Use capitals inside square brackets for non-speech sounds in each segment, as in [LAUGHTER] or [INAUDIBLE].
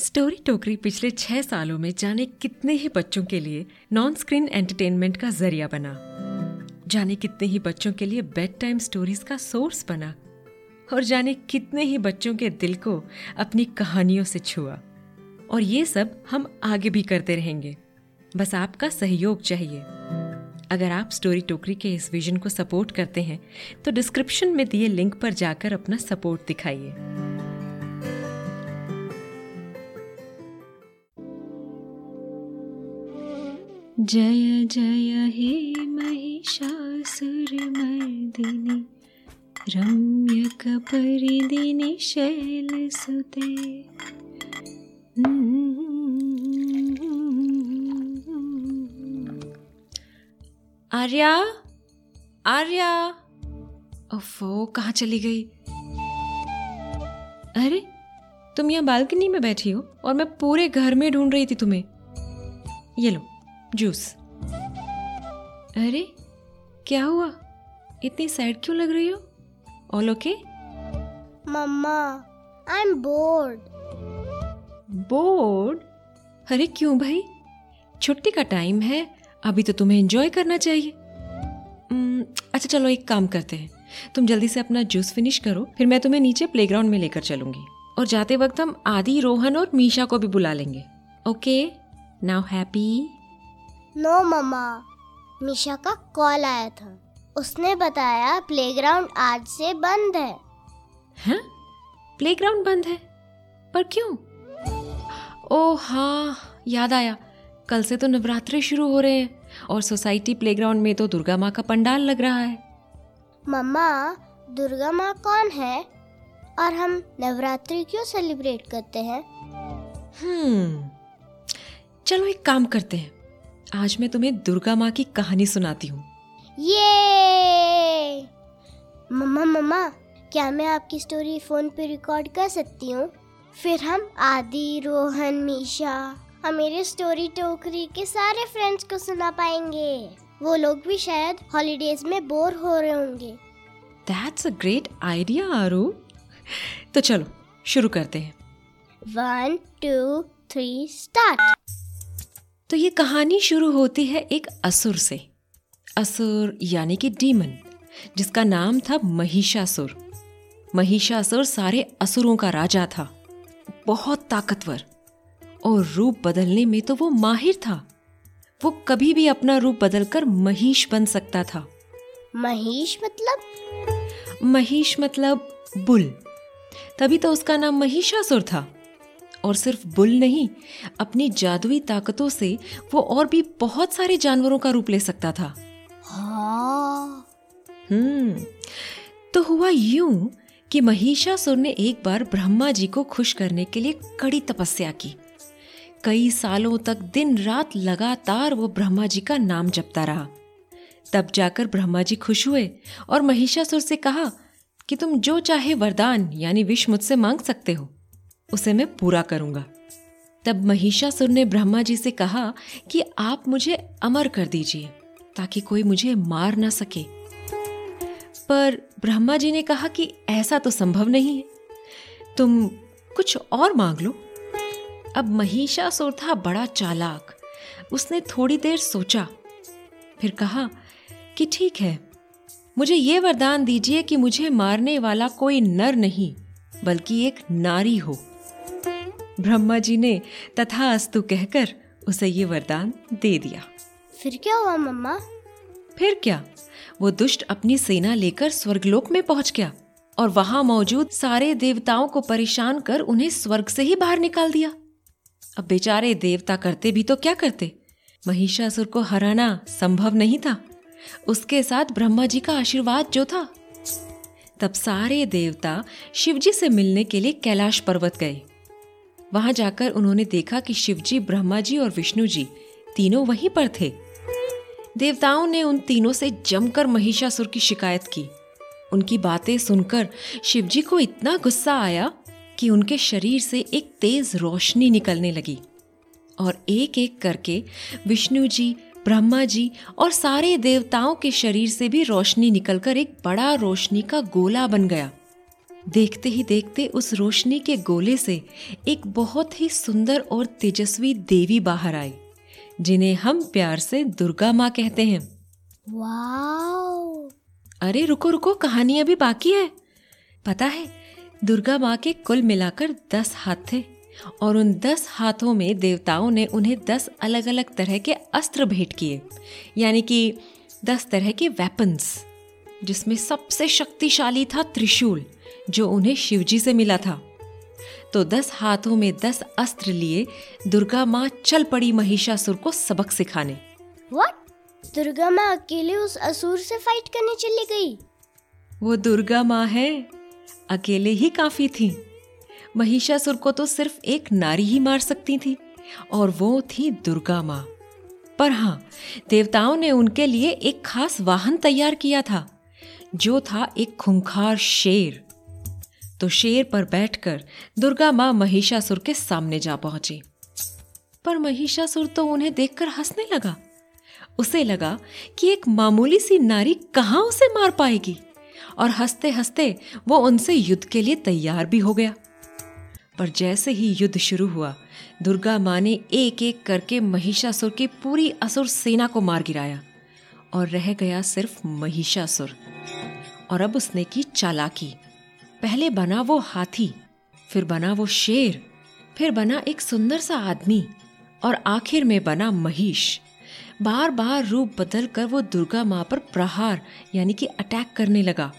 Story टोकरी पिछले छह सालों में जाने कितने ही बच्चों के लिए नॉन स्क्रीन एंटरटेनमेंट का ज़रिया बना। जाने कितने ही बच्चों के लिए बेड टाइम स्टोरीज का सोर्स बना। और जाने कितने ही बच्चों के दिल को अपनी कहानियों से छुआ। और ये सब हम आगे भी करते रहेंगे। बस आपका सहयोग चाहिए। अगर आप स्टोरी टोकरी के इस विजन को सपोर्ट करते हैं तो डिस्क्रिप्शन में दिए लिंक पर जाकर अपना सपोर्ट दिखाइए। जय जय हे महिषासुरमर्दिनि रम्यकपरिदिनि शैलसुते आर्या आर्या। ओफो, कहाँ चली गई? अरे, तुम यहाँ बालकनी में बैठी हो और मैं पूरे घर में ढूंढ रही थी तुम्हें। ये लो। जूस। अरे क्या हुआ? इतनी सैड क्यों लग रही हो? All okay? Mama I am bored? Bored अरे क्यों भाई? छुट्टी का टाइम है अभी तो तुम्हें एंजॉय करना चाहिए। अच्छा चलो एक काम करते हैं। तुम जल्दी से अपना जूस फिनिश करो फिर मैं तुम्हें नीचे प्लेग्राउंड में लेकर चलूँगी। और जाते वक्त हम आदि रोहन और मीशा को भी बुला लेंगे। Okay? Now happy no mama Misha का कॉल आया था। उसने बताया प्लेग्राउंड आज से बंद है। हैं? प्लेग्राउंड बंद है? पर क्यों? ओ हाँ याद आया। कल से तो नवरात्रे शुरू हो रहे हैं और सोसाइटी प्लेग्राउंड में तो दुर्गा माँ का पंडाल लग रहा है। मम्मा दुर्गा माँ कौन है? और हम नवरात्रि क्यों सेलिब्रेट करते हैं? हम्म चलो एक काम करते हैं। आज मैं तुम्हें दुर्गा माँ की कहानी सुनाती हूँ। ये! मम्मा मम्मा क्या मैं आपकी स्टोरी फ़ोन पे रिकॉर्ड कर सकती हूँ? फिर हम आदि रोहन मीशा हम मेरे स्टोरी टोकरी के सारे फ्रेंड्स को सुना पाएँगे। वो लोग भी शायद हॉलीडेज में बोर हो रहे होंगे। That's a great idea Aru तो चलो शुरू करते हैं। वन टू थ्री स्टार्ट तो ये कहानी शुरू होती है एक असुर से। असुर यानी कि डीमन जिसका नाम था महिषासुर। महिषासुर सारे असुरों का राजा था। बहुत ताकतवर। और रूप बदलने में तो वो माहिर था। वो कभी भी अपना रूप बदलकर महिष बन सकता था। महिष मतलब? महिष मतलब बुल। तभी तो उसका नाम महिषासुर था। और सिर्फ़ बुल नहीं अपनी जादुई ताकतों से वो और भी बहुत सारे जानवरों का रूप ले सकता था। हाँ। हम्म तो हुआ यूँ कि महिषासुर ने एक बार ब्रह्मा जी को खुश करने के लिए कड़ी तपस्या की। कई सालों तक दिन रात लगातार वो ब्रह्मा जी का नाम जपता रहा। तब जाकर ब्रह्मा जी खुश हुए और महिषासुर से कहा कि तुम जो चाहे वरदान यानी विश मुझसे मांग सकते हो। उसे मैं पूरा करूँगा। तब महिषासुर ने ब्रह्मा जी से कहा कि आप मुझे अमर कर दीजिए, ताकि कोई मुझे मार ना सके। पर ब्रह्मा जी ने कहा कि ऐसा तो संभव नहीं है। तुम कुछ और मांग लो। अब महिषासुर था बड़ा चालाक। उसने थोड़ी देर सोचा, फिर कहा कि ठीक है, मुझे ये वरदान दीजिए कि मुझे मारने वाला कोई नर नहीं, बल्कि एक नारी हो। ब्रह्मा जी ने तथा अस्तु कहकर उसे ये वरदान दे दिया। फिर क्या हुआ मम्मा? फिर क्या? वो दुष्ट अपनी सेना लेकर स्वर्गलोक में पहुँच गया और वहाँ मौजूद सारे देवताओं को परेशान कर उन्हें स्वर्ग से ही बाहर निकाल दिया। अब बेचारे देवता करते भी तो क्या करते? महिषासुर को हराना संभव नहीं था। उसके साथ ब्रह्मा जी का आशीर्वाद जो था। तब सारे देवता शिवजी से मिलने के लिए कैलाश पर्वत गए। वहाँ जाकर उन्होंने देखा कि शिवजी ब्रह्मा जी और विष्णु जी तीनों वहीं पर थे। देवताओं ने उन तीनों से जमकर महिषासुर की शिकायत की। उनकी बातें सुनकर शिवजी को इतना गुस्सा आया कि उनके शरीर से एक तेज रोशनी निकलने लगी और एक एक करके विष्णु जी ब्रह्मा जी और सारे देवताओं के शरीर से भी रोशनी निकलकर एक बड़ा रोशनी का गोला बन गया। देखते ही देखते उस रोशनी के गोले से एक बहुत ही सुंदर और तेजस्वी देवी बाहर आई जिन्हें हम प्यार से दुर्गा माँ कहते हैं। अरे रुको रुको कहानी अभी बाकी है। पता है दुर्गा माँ के कुल मिलाकर दस हाथ थे और उन दस हाथों में देवताओं ने उन्हें दस अलग अलग तरह के अस्त्र भेंट किए यानी कि दस तरह के वेपन्स जिसमें सबसे शक्तिशाली था त्रिशूल। जो उन्हें शिवजी से मिला था। तो दस हाथों में दस अस्त्र लिए दुर्गा माँ चल पड़ी महिषासुर को सबक सिखाने। व्हाट दुर्गा माँ अकेले उस असुर से फाइट करने चली गई? वो दुर्गा माँ है अकेले ही काफ़ी थी। महिषासुर को तो सिर्फ़ एक नारी ही मार सकती थी और वो थी दुर्गा माँ। पर हाँ देवताओं ने उनके लिए एक खास वाहन तैयार किया था जो था एक खुंखार शेर। तो शेर पर बैठकर दुर्गा माँ महिषासुर के सामने जा पहुँची। पर महिषासुर तो उन्हें देखकर हंसने लगा। उसे लगा कि एक मामूली सी नारी कहाँ उसे मार पाएगी, और हँसते हँसते वो उनसे युद्ध के लिए तैयार भी हो गया। पर जैसे ही युद्ध शुरू हुआ, दुर्गा माँ ने एक एक करके महिषासुर की पूरी असुर सेना को मार गिराया, और रह गया सिर्फ़ महिषासुर, और अब उसने की चालाकी। पहले बना वो हाथी, फिर बना वो शेर, फिर बना एक सुंदर सा आदमी और आखिर में बना महिष बार बार रूप बदल कर वो दुर्गा माँ पर प्रहार, यानी कि अटैक करने लगा।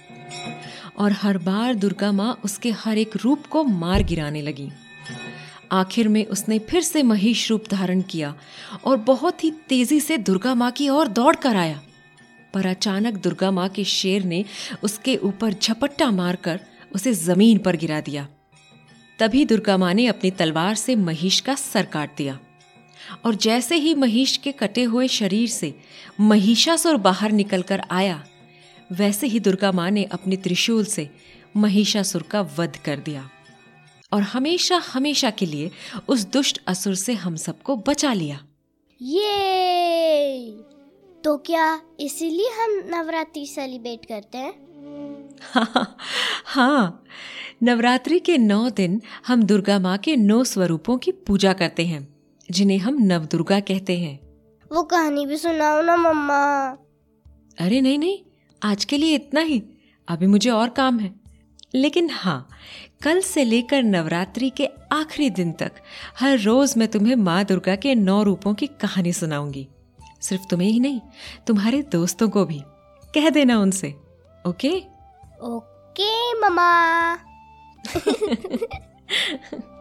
और हर बार दुर्गा माँ उसके हर एक रूप को मार गिराने लगी। आखिर में उसने फिर से महिष रूप धारण किया और बहुत ही तेज़ी से दुर्गा माँ की ओर दौड़ कर आया। पर अचानक दुर्गा माँ के शेर ने उसके ऊपर झपट्टा मारकर उसे ज़मीन पर गिरा दिया। तभी दुर्गा माँ ने अपनी तलवार से महिष का सर काट दिया। और जैसे ही महिष के कटे हुए शरीर से महिषासुर बाहर निकलकर आया, वैसे ही दुर्गा माँ ने अपने त्रिशूल से महिषासुर का वध कर दिया। और हमेशा हमेशा के लिए उस दुष्ट असुर से हम सबको बचा लिया। ये तो क्या इसीलिए हम नवरात्रि सेलिब्रेट करते हैं? हाँ, [LAUGHS] हाँ नवरात्रि के नौ दिन हम दुर्गा माँ के नौ स्वरूपों की पूजा करते हैं जिन्हें हम नव दुर्गा कहते हैं। वो कहानी भी सुनाओ ना मम्मा। अरे नहीं नहीं आज के लिए इतना ही। अभी मुझे और काम है। लेकिन हाँ कल से लेकर नवरात्रि के आखिरी दिन तक हर रोज मैं तुम्हें माँ दुर्गा के नौ रूपों की कहानी सुनाऊँगी। सिर्फ़ तुम्हें ही नहीं तुम्हारे दोस्तों को भी। कह देना उनसे ओके? ओके, मम्मा। [LAUGHS]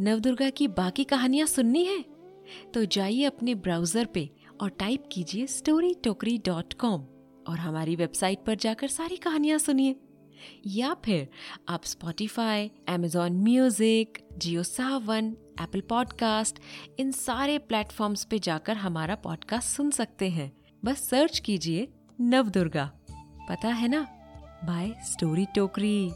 नवदुर्गा की बाकी कहानियाँ सुननी है? तो जाइए अपने ब्राउज़र पे और टाइप कीजिए स्टोरी टोकरी डॉट कॉम और हमारी वेबसाइट पर जाकर सारी कहानियाँ सुनिए। या फिर आप Spotify Amazon Music Jio Saavn Apple Podcast इन सारे प्लेटफॉर्म्स पे जाकर हमारा पॉडकास्ट सुन सकते हैं। बस सर्च कीजिए नवदुर्गा। पता है ना? बाय स्टोरी टोकरी